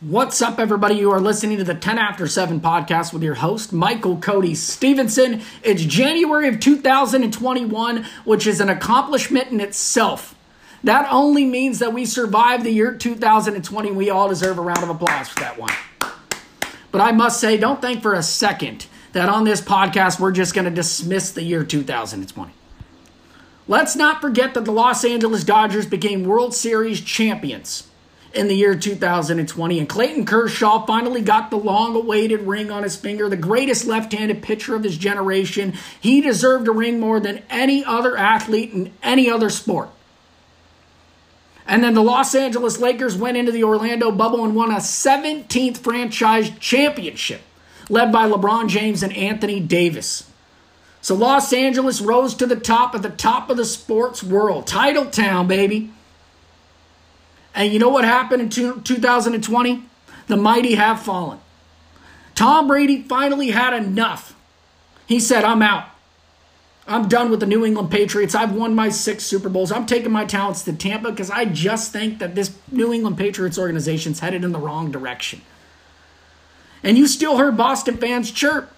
What's up, everybody? You are listening to the 10 After 7 podcast with your host, Michael Cody Stevenson. It's January of 2021, which is an accomplishment in itself. That only means that we survived the year 2020. We all deserve a round of applause for that one. But I must say, don't think for a second that on this podcast we're just going to dismiss the year 2020. Let's not forget that the Los Angeles Dodgers became World Series champions in the year 2020. And Clayton Kershaw finally got the long awaited ring on his finger, the greatest left handed pitcher of his generation. He deserved a ring more than any other athlete in any other sport. And then the Los Angeles Lakers went into the Orlando bubble and won a 17th franchise championship, led by LeBron James and Anthony Davis. So Los Angeles rose to the top of the top of the sports world. Title town, baby. And you know what happened in 2020? The mighty have fallen. Tom Brady finally had enough. He said, I'm out. I'm done with the New England Patriots. I've won my six Super Bowls. I'm taking my talents to Tampa because I just think that this New England Patriots organization's headed in the wrong direction. And you still heard Boston fans chirp.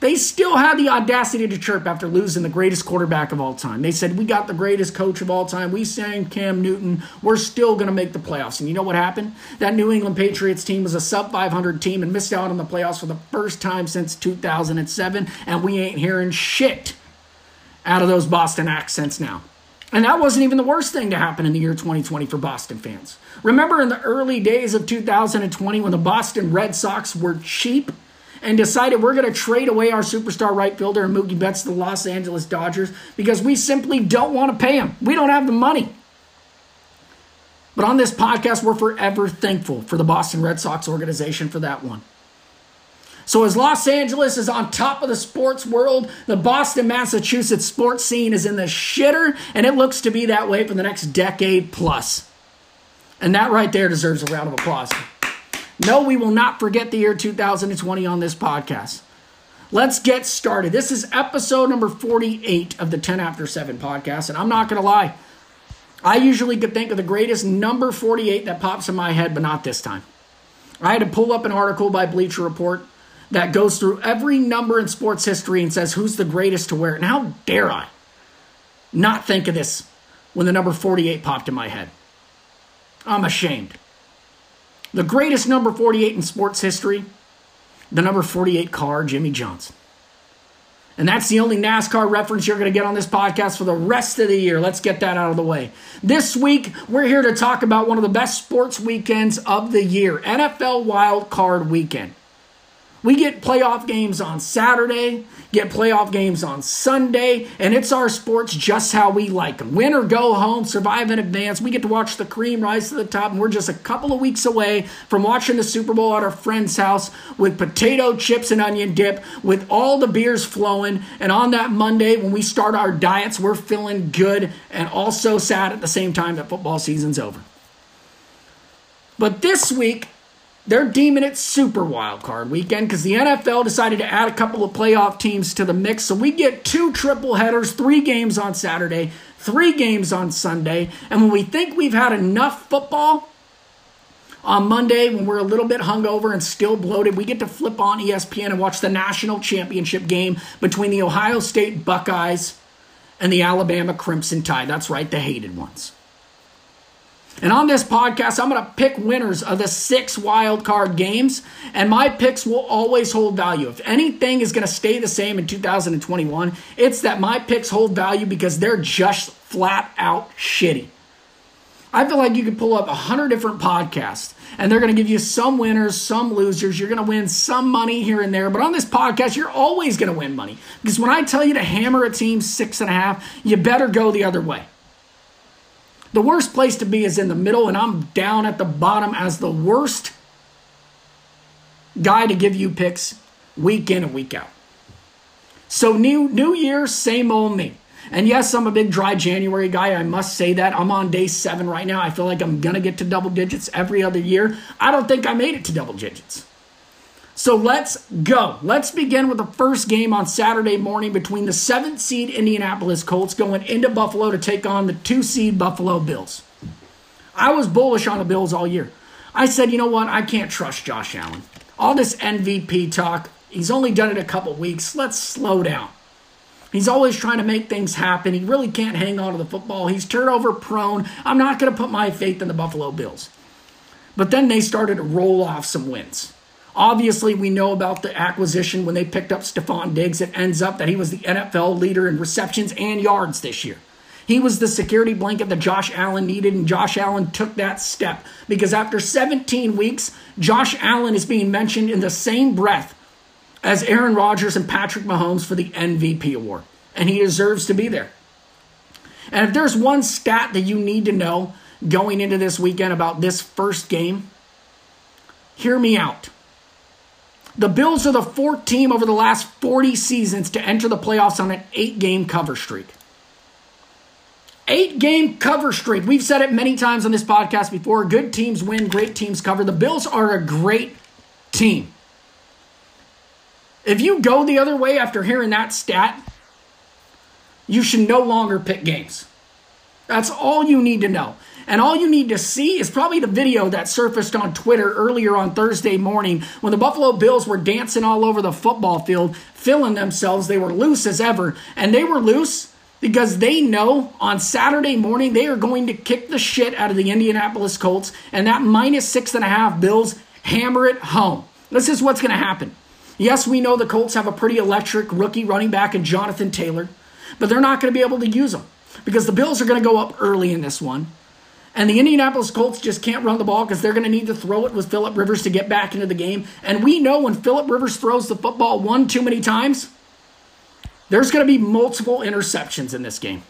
They still had the audacity to chirp after losing the greatest quarterback of all time. They said, We got the greatest coach of all time. We sang Cam Newton. We're still going to make the playoffs. And you know what happened? That New England Patriots team was a sub 500 team and missed out on the playoffs for the first time since 2007. And we ain't hearing shit out of those Boston accents now. And that wasn't even the worst thing to happen in the year 2020 for Boston fans. Remember in the early days of 2020 when the Boston Red Sox were cheap? and decided we're going to trade away our superstar right fielder and Mookie Betts to the Los Angeles Dodgers because we simply don't want to pay him. We don't have the money. But on this podcast, we're forever thankful for the Boston Red Sox organization for that one. So, as Los Angeles is on top of the sports world, the Boston, Massachusetts sports scene is in the shitter, and it looks to be that way for the next decade plus. And that right there deserves a round of applause. No, we will not forget the year 2020 on this podcast. Let's get started. This is episode number 48 of the 10 After 7 podcast. And I'm not going to lie, I usually could think of the greatest number 48 that pops in my head, but not this time. I had to pull up an article by Bleacher Report that goes through every number in sports history and says who's the greatest to wear it. And how dare I not think of this when the number 48 popped in my head? I'm ashamed. The greatest number 48 in sports history, the number 48 car, Jimmie Johnson. And that's the only NASCAR reference you're going to get on this podcast for the rest of the year. Let's get that out of the way. This week, we're here to talk about one of the best sports weekends of the year NFL Wild Card Weekend. We get playoff games on Saturday, get playoff games on Sunday, and it's our sports just how we like them. Win or go home, survive in advance. We get to watch the cream rise to the top, and we're just a couple of weeks away from watching the Super Bowl at our friend's house with potato chips and onion dip, with all the beers flowing. And on that Monday, when we start our diets, we're feeling good and also sad at the same time that football season's over. But this week, they're deeming it super wild card weekend because the NFL decided to add a couple of playoff teams to the mix. So we get two triple headers, three games on Saturday, three games on Sunday. And when we think we've had enough football on Monday, when we're a little bit hungover and still bloated, we get to flip on ESPN and watch the national championship game between the Ohio State Buckeyes and the Alabama Crimson Tide. That's right, the hated ones. And on this podcast, I'm going to pick winners of the six wild card games, and my picks will always hold value. If anything is going to stay the same in 2021, it's that my picks hold value because they're just flat out shitty. I feel like you could pull up 100 different podcasts and they're going to give you some winners, some losers. You're going to win some money here and there. But on this podcast, you're always going to win money because when I tell you to hammer a team six and a half, you better go the other way. The worst place to be is in the middle, and I'm down at the bottom as the worst guy to give you picks week in and week out. So new new year, same old me. And yes, I'm a big dry January guy. I must say that. I'm on day seven right now. I feel like I'm gonna get to double digits every other year. I don't think I made it to double digits. So let's go. Let's begin with the first game on Saturday morning between the seventh seed Indianapolis Colts going into Buffalo to take on the two seed Buffalo Bills. I was bullish on the Bills all year. I said, you know what? I can't trust Josh Allen. All this MVP talk, he's only done it a couple weeks. Let's slow down. He's always trying to make things happen. He really can't hang on to the football. He's turnover prone. I'm not going to put my faith in the Buffalo Bills. But then they started to roll off some wins. Obviously, we know about the acquisition when they picked up Stefon Diggs. It ends up that he was the NFL leader in receptions and yards this year. He was the security blanket that Josh Allen needed, and Josh Allen took that step because after 17 weeks, Josh Allen is being mentioned in the same breath as Aaron Rodgers and Patrick Mahomes for the MVP award, and he deserves to be there. And if there's one stat that you need to know going into this weekend about this first game, hear me out. The Bills are the fourth team over the last 40 seasons to enter the playoffs on an eight game cover streak. Eight game cover streak. We've said it many times on this podcast before. Good teams win, great teams cover. The Bills are a great team. If you go the other way after hearing that stat, you should no longer pick games. That's all you need to know. And all you need to see is probably the video that surfaced on Twitter earlier on Thursday morning when the Buffalo Bills were dancing all over the football field, feeling themselves. They were loose as ever. And they were loose because they know on Saturday morning they are going to kick the shit out of the Indianapolis Colts. And that minus six and a half Bills hammer it home. This is what's going to happen. Yes, we know the Colts have a pretty electric rookie running back in Jonathan Taylor, but they're not going to be able to use him because the Bills are going to go up early in this one. And the Indianapolis Colts just can't run the ball because they're going to need to throw it with Philip Rivers to get back into the game. And we know when Philip Rivers throws the football one too many times, there's going to be multiple interceptions in this game.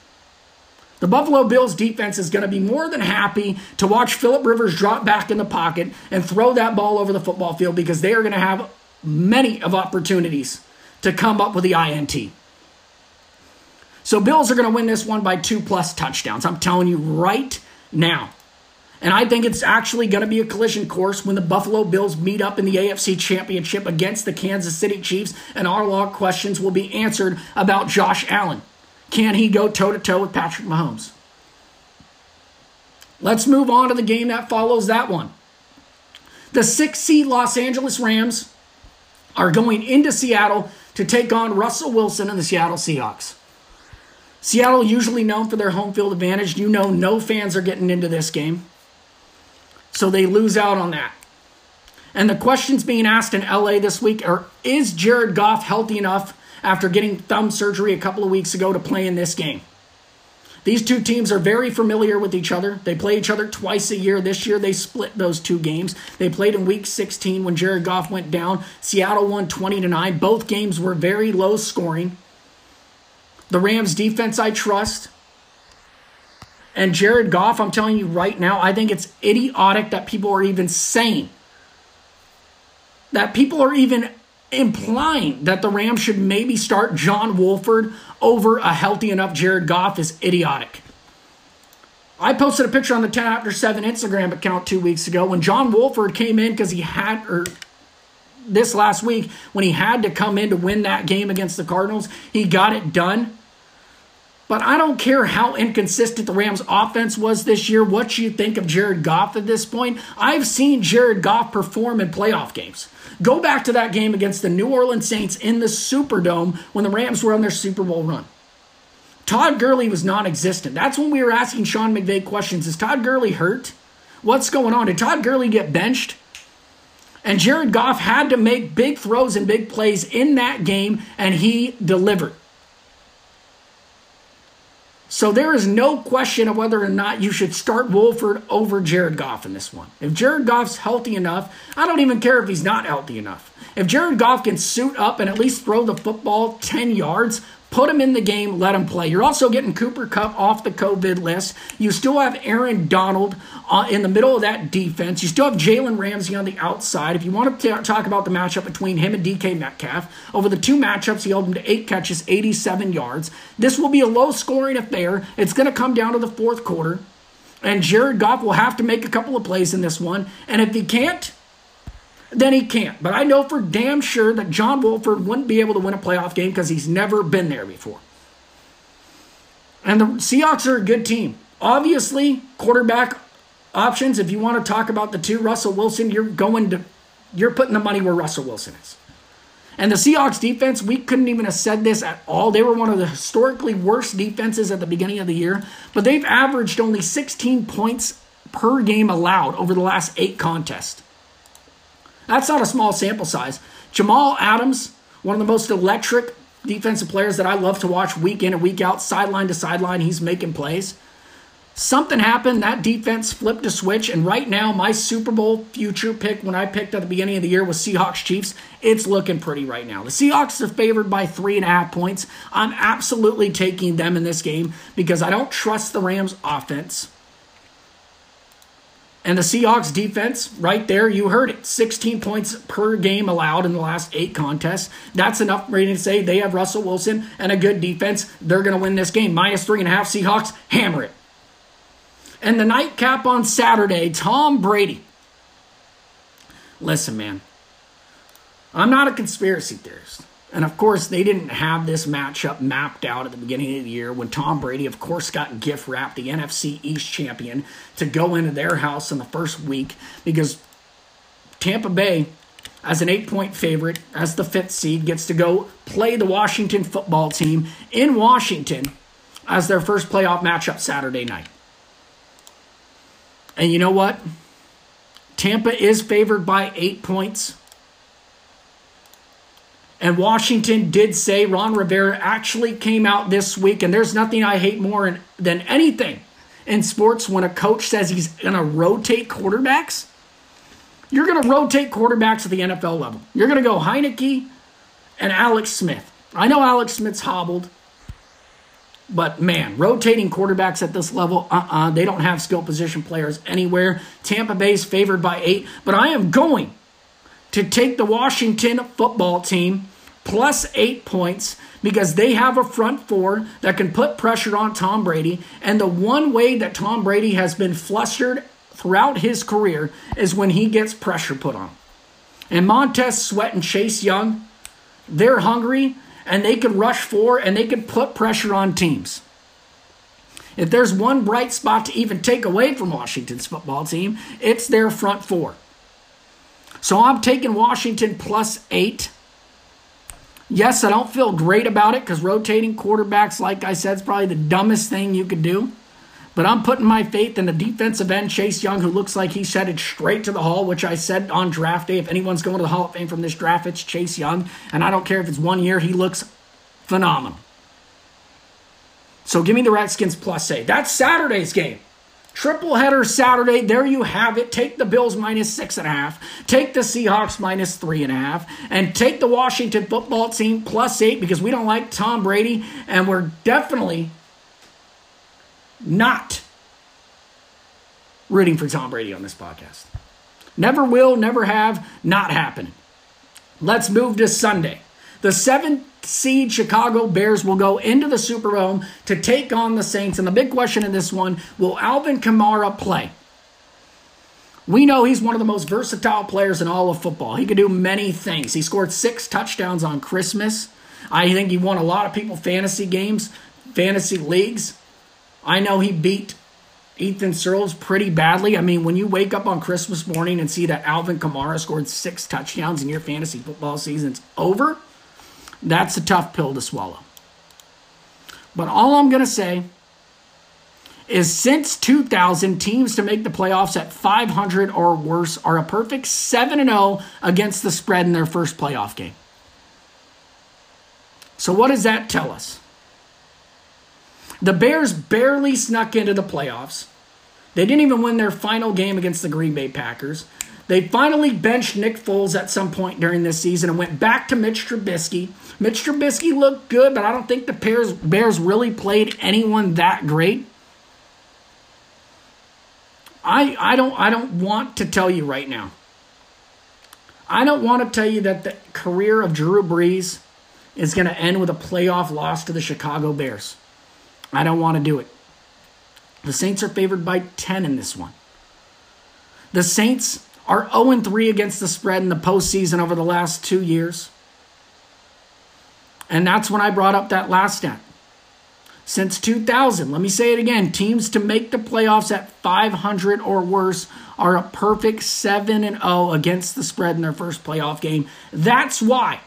The Buffalo Bills defense is going to be more than happy to watch Philip Rivers drop back in the pocket and throw that ball over the football field because they are going to have many of opportunities to come up with the INT. So Bills are going to win this one by two plus touchdowns. I'm telling you right now. And I think it's actually going to be a collision course when the Buffalo Bills meet up in the AFC Championship against the Kansas City Chiefs, and our law questions will be answered about Josh Allen. Can he go toe to toe with Patrick Mahomes? Let's move on to the game that follows that one. The six seed Los Angeles Rams are going into Seattle to take on Russell Wilson and the Seattle Seahawks. Seattle, usually known for their home field advantage, you know no fans are getting into this game. So they lose out on that. And the questions being asked in LA this week are Is Jared Goff healthy enough after getting thumb surgery a couple of weeks ago to play in this game? These two teams are very familiar with each other. They play each other twice a year. This year they split those two games. They played in week 16 when Jared Goff went down. Seattle won 20 to 9. Both games were very low scoring. The Rams defense I trust. And Jared Goff, I'm telling you right now, I think it's idiotic that people are even saying that people are even implying that the Rams should maybe start John Wolford over a healthy enough Jared Goff is idiotic. I posted a picture on the 10 after 7 Instagram account two weeks ago when John Wolford came in because he had, or this last week, when he had to come in to win that game against the Cardinals, he got it done. But I don't care how inconsistent the Rams' offense was this year, what you think of Jared Goff at this point. I've seen Jared Goff perform in playoff games. Go back to that game against the New Orleans Saints in the Superdome when the Rams were on their Super Bowl run. Todd Gurley was non existent. That's when we were asking Sean McVay questions. Is Todd Gurley hurt? What's going on? Did Todd Gurley get benched? And Jared Goff had to make big throws and big plays in that game, and he delivered. So there is no question of whether or not you should start Wolford over Jared Goff in this one. If Jared Goff's healthy enough, I don't even care if he's not healthy enough. If Jared Goff can suit up and at least throw the football 10 yards, Put him in the game, let him play. You're also getting Cooper Kupp off the COVID list. You still have Aaron Donald uh, in the middle of that defense. You still have Jalen Ramsey on the outside. If you want to t- talk about the matchup between him and DK Metcalf, over the two matchups, he held him to eight catches, 87 yards. This will be a low scoring affair. It's going to come down to the fourth quarter. And Jared Goff will have to make a couple of plays in this one. And if he can't, then he can't. But I know for damn sure that John Wolford wouldn't be able to win a playoff game because he's never been there before. And the Seahawks are a good team. Obviously, quarterback options, if you want to talk about the two, Russell Wilson, you're going to you're putting the money where Russell Wilson is. And the Seahawks defense, we couldn't even have said this at all. They were one of the historically worst defenses at the beginning of the year, but they've averaged only 16 points per game allowed over the last eight contests. That's not a small sample size. Jamal Adams, one of the most electric defensive players that I love to watch week in and week out, sideline to sideline, he's making plays. Something happened. That defense flipped a switch. And right now, my Super Bowl future pick, when I picked at the beginning of the year, was Seahawks Chiefs. It's looking pretty right now. The Seahawks are favored by three and a half points. I'm absolutely taking them in this game because I don't trust the Rams' offense. And the Seahawks defense, right there, you heard it 16 points per game allowed in the last eight contests. That's enough for to say they have Russell Wilson and a good defense. They're going to win this game. Minus three and a half Seahawks, hammer it. And the nightcap on Saturday, Tom Brady. Listen, man, I'm not a conspiracy theorist. And of course, they didn't have this matchup mapped out at the beginning of the year when Tom Brady, of course, got gift wrapped, the NFC East champion, to go into their house in the first week because Tampa Bay, as an eight point favorite, as the fifth seed, gets to go play the Washington football team in Washington as their first playoff matchup Saturday night. And you know what? Tampa is favored by eight points. And Washington did say Ron Rivera actually came out this week, and there's nothing I hate more in, than anything in sports when a coach says he's going to rotate quarterbacks. You're going to rotate quarterbacks at the NFL level. You're going to go Heinicke and Alex Smith. I know Alex Smith's hobbled. But man, rotating quarterbacks at this level, uh uh-uh, uh they don't have skill position players anywhere. Tampa Bay's favored by eight, but I am going to take the Washington football team plus eight points because they have a front four that can put pressure on Tom Brady. And the one way that Tom Brady has been flustered throughout his career is when he gets pressure put on. And Montez Sweat and Chase Young, they're hungry and they can rush for and they can put pressure on teams. If there's one bright spot to even take away from Washington's football team, it's their front four. So I'm taking Washington plus eight. Yes, I don't feel great about it because rotating quarterbacks, like I said, is probably the dumbest thing you could do. But I'm putting my faith in the defensive end, Chase Young, who looks like he's headed straight to the Hall, which I said on draft day. If anyone's going to the Hall of Fame from this draft, it's Chase Young. And I don't care if it's one year, he looks phenomenal. So give me the Redskins plus eight. That's Saturday's game. Triple header Saturday. There you have it. Take the Bills minus six and a half. Take the Seahawks minus three and a half. And take the Washington football team plus eight because we don't like Tom Brady. And we're definitely not rooting for Tom Brady on this podcast. Never will, never have, not happening. Let's move to Sunday. The seventh seed Chicago Bears will go into the Superdome to take on the Saints. And the big question in this one will Alvin Kamara play? We know he's one of the most versatile players in all of football. He could do many things. He scored six touchdowns on Christmas. I think he won a lot of people fantasy games, fantasy leagues. I know he beat Ethan Searles pretty badly. I mean, when you wake up on Christmas morning and see that Alvin Kamara scored six touchdowns and your fantasy football season's over, that's a tough pill to swallow. But all I'm going to say is since 2000, teams to make the playoffs at 500 or worse are a perfect 7 0 against the spread in their first playoff game. So, what does that tell us? The Bears barely snuck into the playoffs. They didn't even win their final game against the Green Bay Packers. They finally benched Nick Foles at some point during this season and went back to Mitch Trubisky. Mitch Trubisky looked good, but I don't think the Bears, Bears really played anyone that great. I, I don't I don't want to tell you right now. I don't want to tell you that the career of Drew Brees is going to end with a playoff loss to the Chicago Bears. I don't want to do it. The Saints are favored by 10 in this one. The Saints are 0 3 against the spread in the postseason over the last two years. And that's when I brought up that last stat. Since 2000, let me say it again teams to make the playoffs at 500 or worse are a perfect 7 and 0 against the spread in their first playoff game. That's why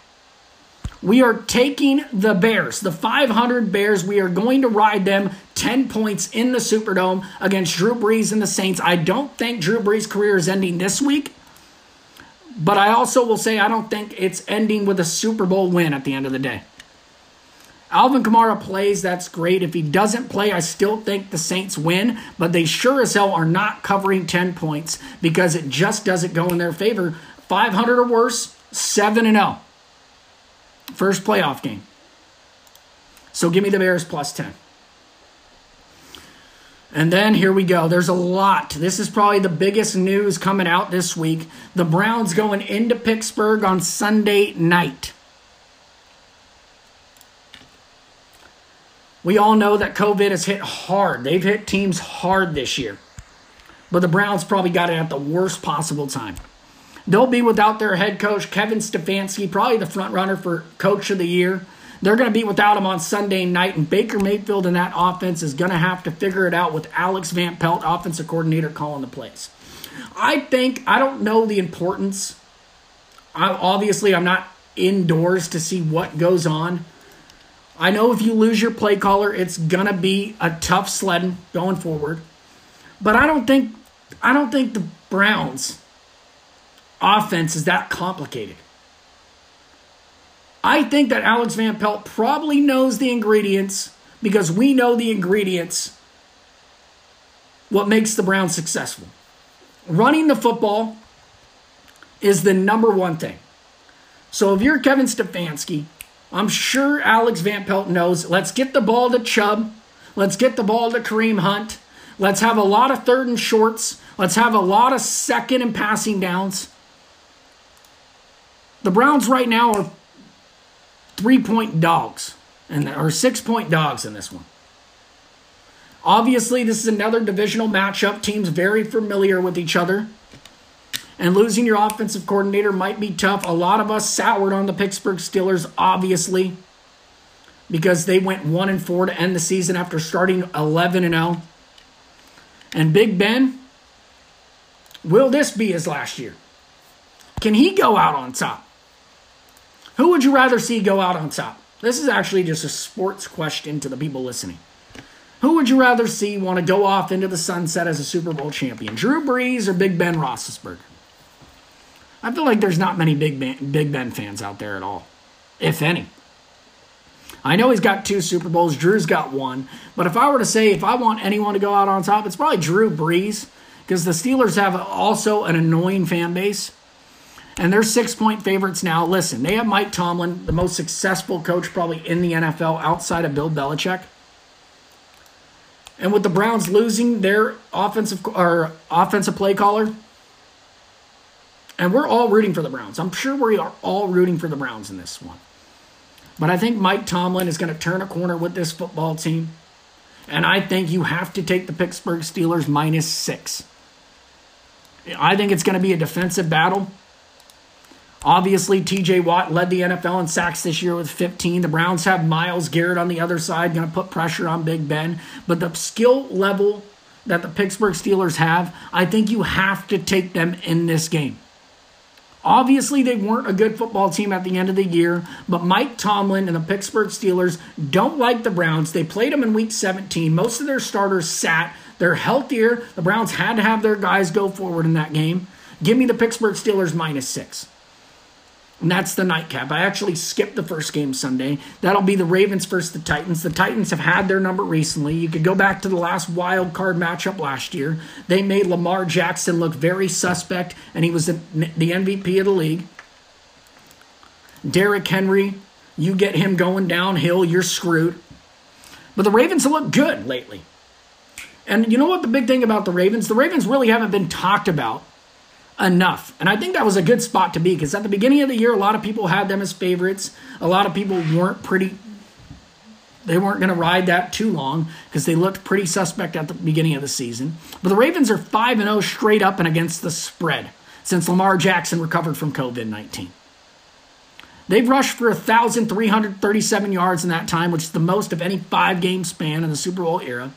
we are taking the Bears, the 500 Bears. We are going to ride them 10 points in the Superdome against Drew Brees and the Saints. I don't think Drew Brees' career is ending this week, but I also will say I don't think it's ending with a Super Bowl win at the end of the day. Alvin Kamara plays, that's great. If he doesn't play, I still think the Saints win, but they sure as hell are not covering 10 points because it just doesn't go in their favor. 500 or worse, 7 and 0. First playoff game. So give me the Bears plus 10. And then here we go. There's a lot. This is probably the biggest news coming out this week. The Browns going into Pittsburgh on Sunday night. We all know that COVID has hit hard. They've hit teams hard this year. But the Browns probably got it at the worst possible time. They'll be without their head coach, Kevin Stefanski, probably the front runner for coach of the year. They're going to be without him on Sunday night, and Baker Mayfield and that offense is going to have to figure it out with Alex Van Pelt, offensive coordinator, calling the plays. I think, I don't know the importance. I, obviously, I'm not indoors to see what goes on I know if you lose your play caller, it's gonna be a tough sledding going forward. But I don't think I don't think the Browns offense is that complicated. I think that Alex Van Pelt probably knows the ingredients because we know the ingredients what makes the Browns successful. Running the football is the number one thing. So if you're Kevin Stefanski, I'm sure Alex Van Pelt knows. Let's get the ball to Chubb. Let's get the ball to Kareem Hunt. Let's have a lot of third and shorts. Let's have a lot of second and passing downs. The Browns right now are three point dogs, and or six point dogs in this one. Obviously, this is another divisional matchup. Teams very familiar with each other. And losing your offensive coordinator might be tough. A lot of us soured on the Pittsburgh Steelers, obviously, because they went 1 and 4 to end the season after starting 11 and 0. And Big Ben, will this be his last year? Can he go out on top? Who would you rather see go out on top? This is actually just a sports question to the people listening. Who would you rather see want to go off into the sunset as a Super Bowl champion? Drew Brees or Big Ben Roethlisberger? I feel like there's not many Big Ben, Big Ben fans out there at all, if any. I know he's got two Super Bowls. Drew's got one. But if I were to say if I want anyone to go out on top, it's probably Drew Brees because the Steelers have also an annoying fan base. And they're six point favorites now. Listen, they have Mike Tomlin, the most successful coach probably in the NFL outside of Bill Belichick. And with the Browns losing their offensive or offensive play caller, and we're all rooting for the Browns. I'm sure we are all rooting for the Browns in this one. But I think Mike Tomlin is going to turn a corner with this football team. And I think you have to take the Pittsburgh Steelers minus six. I think it's going to be a defensive battle. Obviously, TJ Watt led the NFL in sacks this year with 15. The Browns have Myles Garrett on the other side, going to put pressure on Big Ben. But the skill level that the Pittsburgh Steelers have, I think you have to take them in this game. Obviously, they weren't a good football team at the end of the year, but Mike Tomlin and the Pittsburgh Steelers don't like the Browns. They played them in week 17. Most of their starters sat. They're healthier. The Browns had to have their guys go forward in that game. Give me the Pittsburgh Steelers minus six. And that's the nightcap. I actually skipped the first game Sunday. That'll be the Ravens versus the Titans. The Titans have had their number recently. You could go back to the last wild card matchup last year. They made Lamar Jackson look very suspect, and he was the, the MVP of the league. Derrick Henry, you get him going downhill, you're screwed. But the Ravens have looked good lately. And you know what the big thing about the Ravens? The Ravens really haven't been talked about enough. And I think that was a good spot to be because at the beginning of the year, a lot of people had them as favorites. A lot of people weren't pretty, they weren't going to ride that too long because they looked pretty suspect at the beginning of the season. But the Ravens are 5 0 straight up and against the spread. since Lamar Jackson recovered from COVID 19. They've rushed for 1,337 yards in that time, which is the most of any five game span in the Super Bowl era.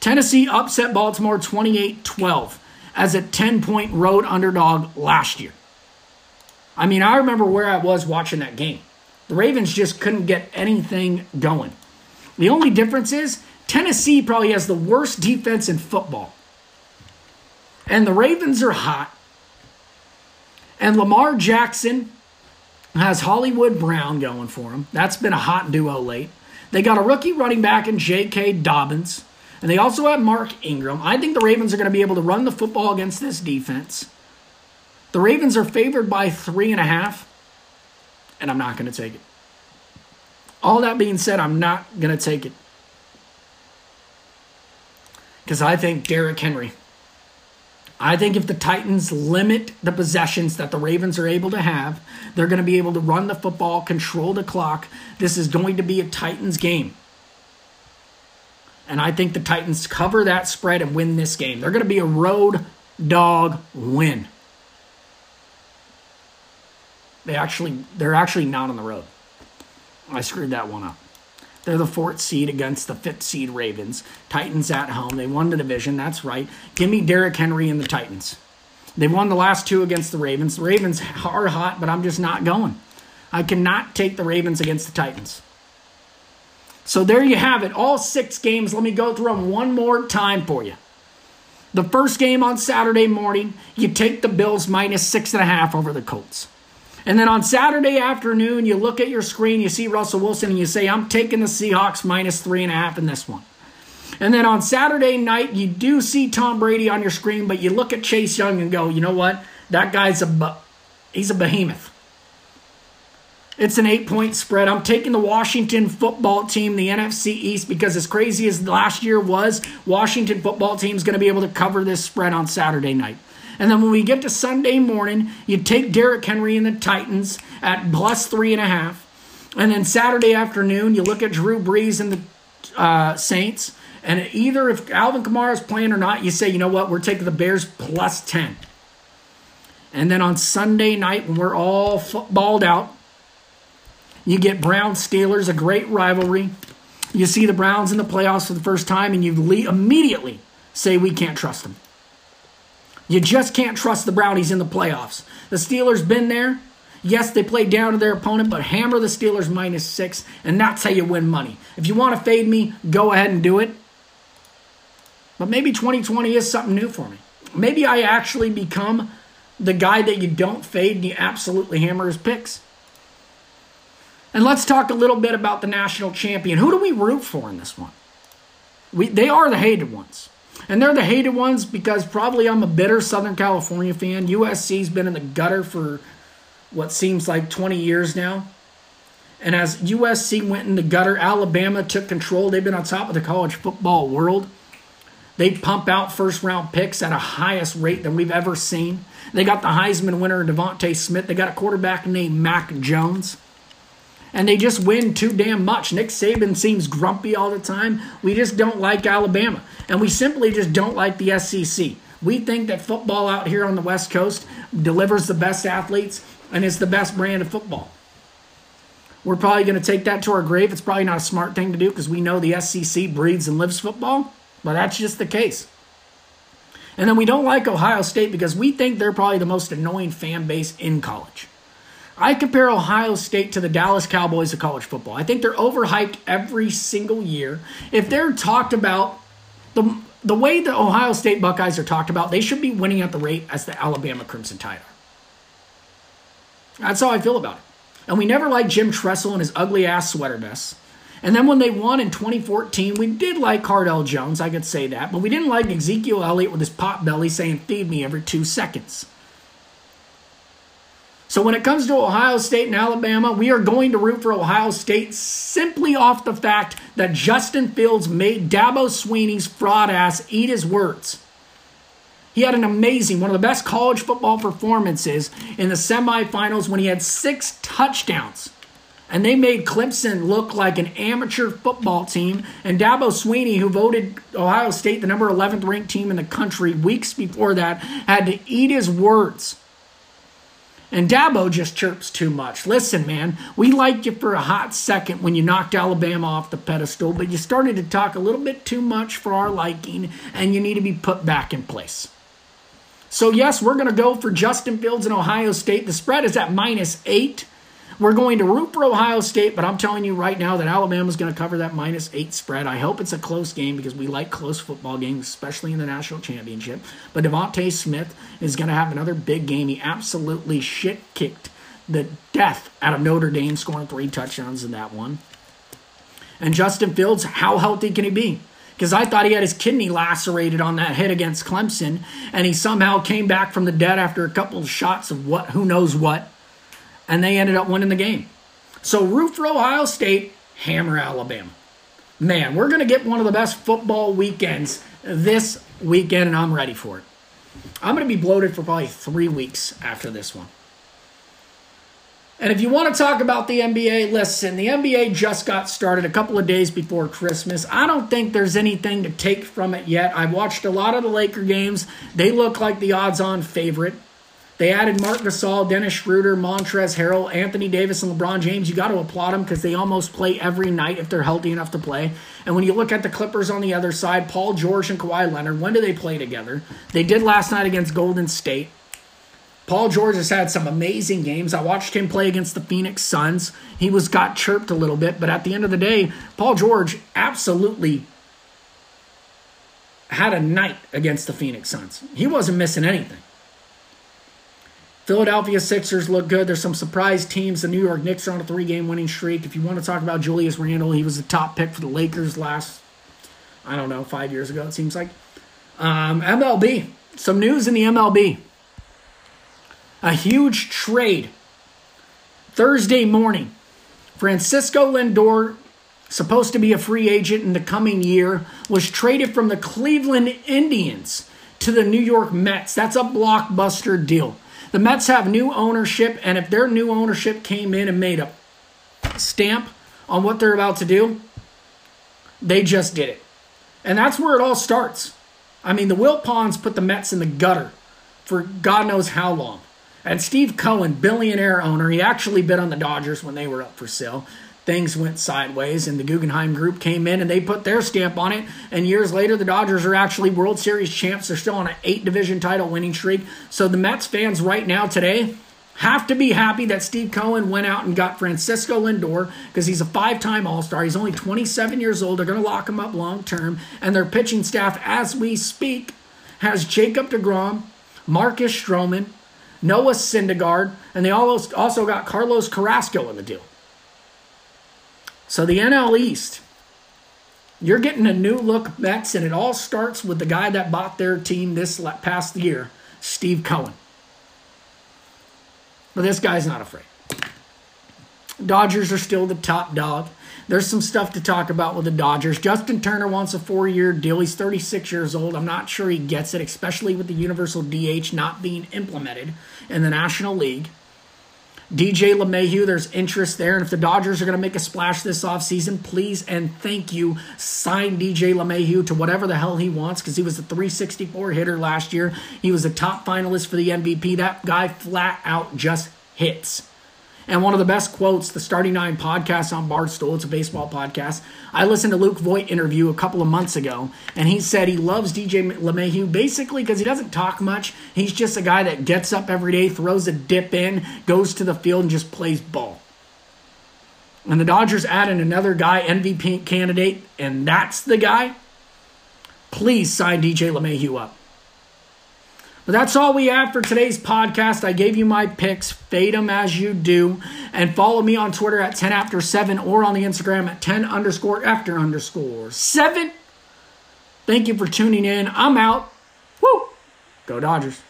Tennessee upset Baltimore 28 12 as a 10 point road underdog last year. I mean, I remember where I was watching that game. The Ravens just couldn't get anything going. The only difference is Tennessee probably has the worst defense in football. And the Ravens are hot. And Lamar Jackson has Hollywood Brown going for him. That's been a hot duo late. They got a rookie running back in J.K. Dobbins. And they also have Mark Ingram. I think the Ravens are going to be able to run the football against this defense. The Ravens are favored by three and a half, and I'm not going to take it. All that being said, I'm not going to take it. Because I think Derrick Henry. I think if the Titans limit the possessions that the Ravens are able to have, they're going to be able to run the football, control the clock. This is going to be a Titans game. And I think the Titans cover that spread and win this game. They're going to be a road dog win. They actually they're actually not on the road. I screwed that one up. They're the fourth seed against the fifth seed Ravens. Titans at home. They won the division. That's right. Give me Derrick Henry and the Titans. They won the last two against the Ravens. The Ravens are hot, but I'm just not going. I cannot take the Ravens against the Titans. So there you have it. All six games. Let me go through them one more time for you. The first game on Saturday morning, you take the Bills minus six and a half over the Colts. And then on Saturday afternoon, you look at your screen, you see Russell Wilson, and you say, I'm taking the Seahawks minus three and a half in this one. And then on Saturday night, you do see Tom Brady on your screen, but you look at Chase Young and go, you know what? That guy's a he's a behemoth. It's an eight point spread. I'm taking the Washington football team, the NFC East, because as crazy as last year was, Washington football team is going to be able to cover this spread on Saturday night. And then when we get to Sunday morning, you take Derrick Henry and the Titans at plus three and a half. And then Saturday afternoon, you look at Drew Brees and the uh, Saints. And either if Alvin Kamara is playing or not, you say, you know what, we're taking the Bears plus 10. And then on Sunday night, when we're all footballed out, you get Browns Steelers, a great rivalry. You see the Browns in the playoffs for the first time, and you immediately say, we can't trust them. You just can't trust the Brownies in the playoffs. The Steelers been there. Yes, they play down to their opponent, but hammer the Steelers minus six, and that's how you win money. If you want to fade me, go ahead and do it. But maybe 2020 is something new for me. Maybe I actually become the guy that you don't fade and you absolutely hammer his picks. And let's talk a little bit about the national champion. Who do we root for in this one? We, they are the hated ones. And they're the hated ones because probably I'm a bitter Southern California fan. USC's been in the gutter for what seems like 20 years now. And as USC went in the gutter, Alabama took control. They've been on top of the college football world. They pump out first round picks at a highest rate than we've ever seen. They got the Heisman winner, DeVonta Smith. They got a quarterback named Mac Jones and they just win too damn much. Nick Saban seems grumpy all the time. We just don't like Alabama, and we simply just don't like the SEC. We think that football out here on the West Coast delivers the best athletes and is the best brand of football. We're probably going to take that to our grave. It's probably not a smart thing to do because we know the SEC breeds and lives football, but that's just the case. And then we don't like Ohio State because we think they're probably the most annoying fan base in college. I compare Ohio State to the Dallas Cowboys of college football. I think they're overhyped every single year. If they're talked about the the way the Ohio State Buckeyes are talked about, they should be winning at the rate as the Alabama Crimson Tide That's how I feel about it. And we never liked Jim Tressel and his ugly ass sweater vests. And then when they won in 2014, we did like Cardale Jones, I could say that, but we didn't like Ezekiel Elliott with his pot belly saying, feed me every two seconds. So when it comes to Ohio State and Alabama, we are going to root for Ohio State simply off the fact that Justin Fields made Dabo Swinney's fraud ass eat his words. He had an amazing, one of the best college football performances in the semifinals when he had six touchdowns And they made Clemson look like an amateur football team. And Dabo Swinney, who voted Ohio State the number 11th ranked team in the country weeks before that, had to eat his words. And Dabo just chirps too much. Listen, man, we liked you for a hot second when you knocked Alabama off the pedestal, but you started to talk a little bit too much for our liking, and you need to be put back in place. So, yes, we're going to go for Justin Fields and Ohio State. The spread is at minus eight. We're going to root for Ohio State, but I'm telling you right now that Alabama's going to cover that minus eight spread. I hope it's a close game because we like close football games, especially in the national championship. But DeVonta Smith is going to have another big game. He absolutely shit kicked the death out of Notre Dame, scoring three touchdowns in that one. And Justin Fields, how healthy can he be? Because I thought he had his kidney lacerated on that hit against Clemson, and he somehow came back from the dead after a couple of shots of what, who knows what and they ended up winning the game. So root for Ohio State, hammer Alabama. Man, we're going to get one of the best football weekends this weekend, and I'm ready for it. I'm going to be bloated for probably three weeks after this one. And if you want to talk about the NBA, listen, the NBA just got started a couple of days before Christmas. I don't think there's anything to take from it yet. I've watched a lot of the Laker games. They look like the odds on favorite. They added Marc Gasol, Dennis Schroeder, Montrezl Harrell, Anthony Davis, and LeBron James. You got to applaud them because they almost play every night if they're healthy enough to play. And when you look at the Clippers on the other side, Paul George and Kawhi Leonard, when do they play together? They did last night against Golden State. Paul George has had some amazing games. I watched him play against the Phoenix Suns. He was got chirped a little bit, but at the end of the day, Paul George absolutely had a night against the Phoenix Suns. He wasn't missing anything. Philadelphia Sixers look good. There's some surprise teams. The New York Knicks are on a three game winning streak. If you want to talk about Julius Randle, he was the top pick for the Lakers last, I don't know, five years ago, it seems like. Um, MLB. Some news in the MLB. A huge trade. Thursday morning. Francisco Lindor, supposed to be a free agent in the coming year, was traded from the Cleveland Indians to the New York Mets. That's a blockbuster deal. The Mets have new ownership, and if their new ownership came in and made a stamp on what they're about to do, they just did it. And that's where it all starts. I mean, the Wilpons put the Mets in the gutter for God knows how long. And Steve Cohen, billionaire owner, he actually bid on the Dodgers when they were up for sale things went sideways and the Guggenheim Group came in and they put their stamp on it. And years later, the Dodgers are actually World Series champs. They're still on an eight division title winning streak. So the Mets fans right now today have to be happy that Steve Cohen went out and got Francisco Lindor because he's a five time All Star. He's only 27 years old. They're going to lock him up long term. And their pitching staff, as we speak, has Jacob DeGrom, Marcus Stroman, Noah Syndergaard, and they also got Carlos Carrasco in the deal. So the NL East, you're getting a new look Mets, and it all starts with the guy that bought their team this past year, Steve Cohen. But this guy's not afraid. Dodgers are still the top dog. There's some stuff to talk about with the Dodgers. Justin Turner wants a four year deal. He's 36 years old. I'm not sure he gets it, especially with the universal DH not being implemented in the National League. DJ LeMahieu, there's interest there. And if the Dodgers are going to make a splash this offseason, please and thank you, sign DJ LeMahieu to whatever the hell he wants because he was a 364 hitter last year. He was a top finalist for the MVP. That guy flat out just hits. And one of the best quotes, the Starting Nine podcast on Barstool, it's a baseball podcast. I listened to Luke Voit interview a couple of months ago, and he said he loves DJ LeMahieu basically because he doesn't talk much. He's just a guy that gets up every day, throws a dip in, goes to the field, and just plays ball. And the Dodgers added another guy, MVP candidate, and that's the guy. Please sign DJ LeMahieu up. But that's all we have for today's podcast. I gave you my picks. Fade them as you do. And follow me on Twitter at 10 after 7 or on the Instagram at 10 underscore after underscore 7. Thank you for tuning in. I'm out. Woo! Go Dodgers.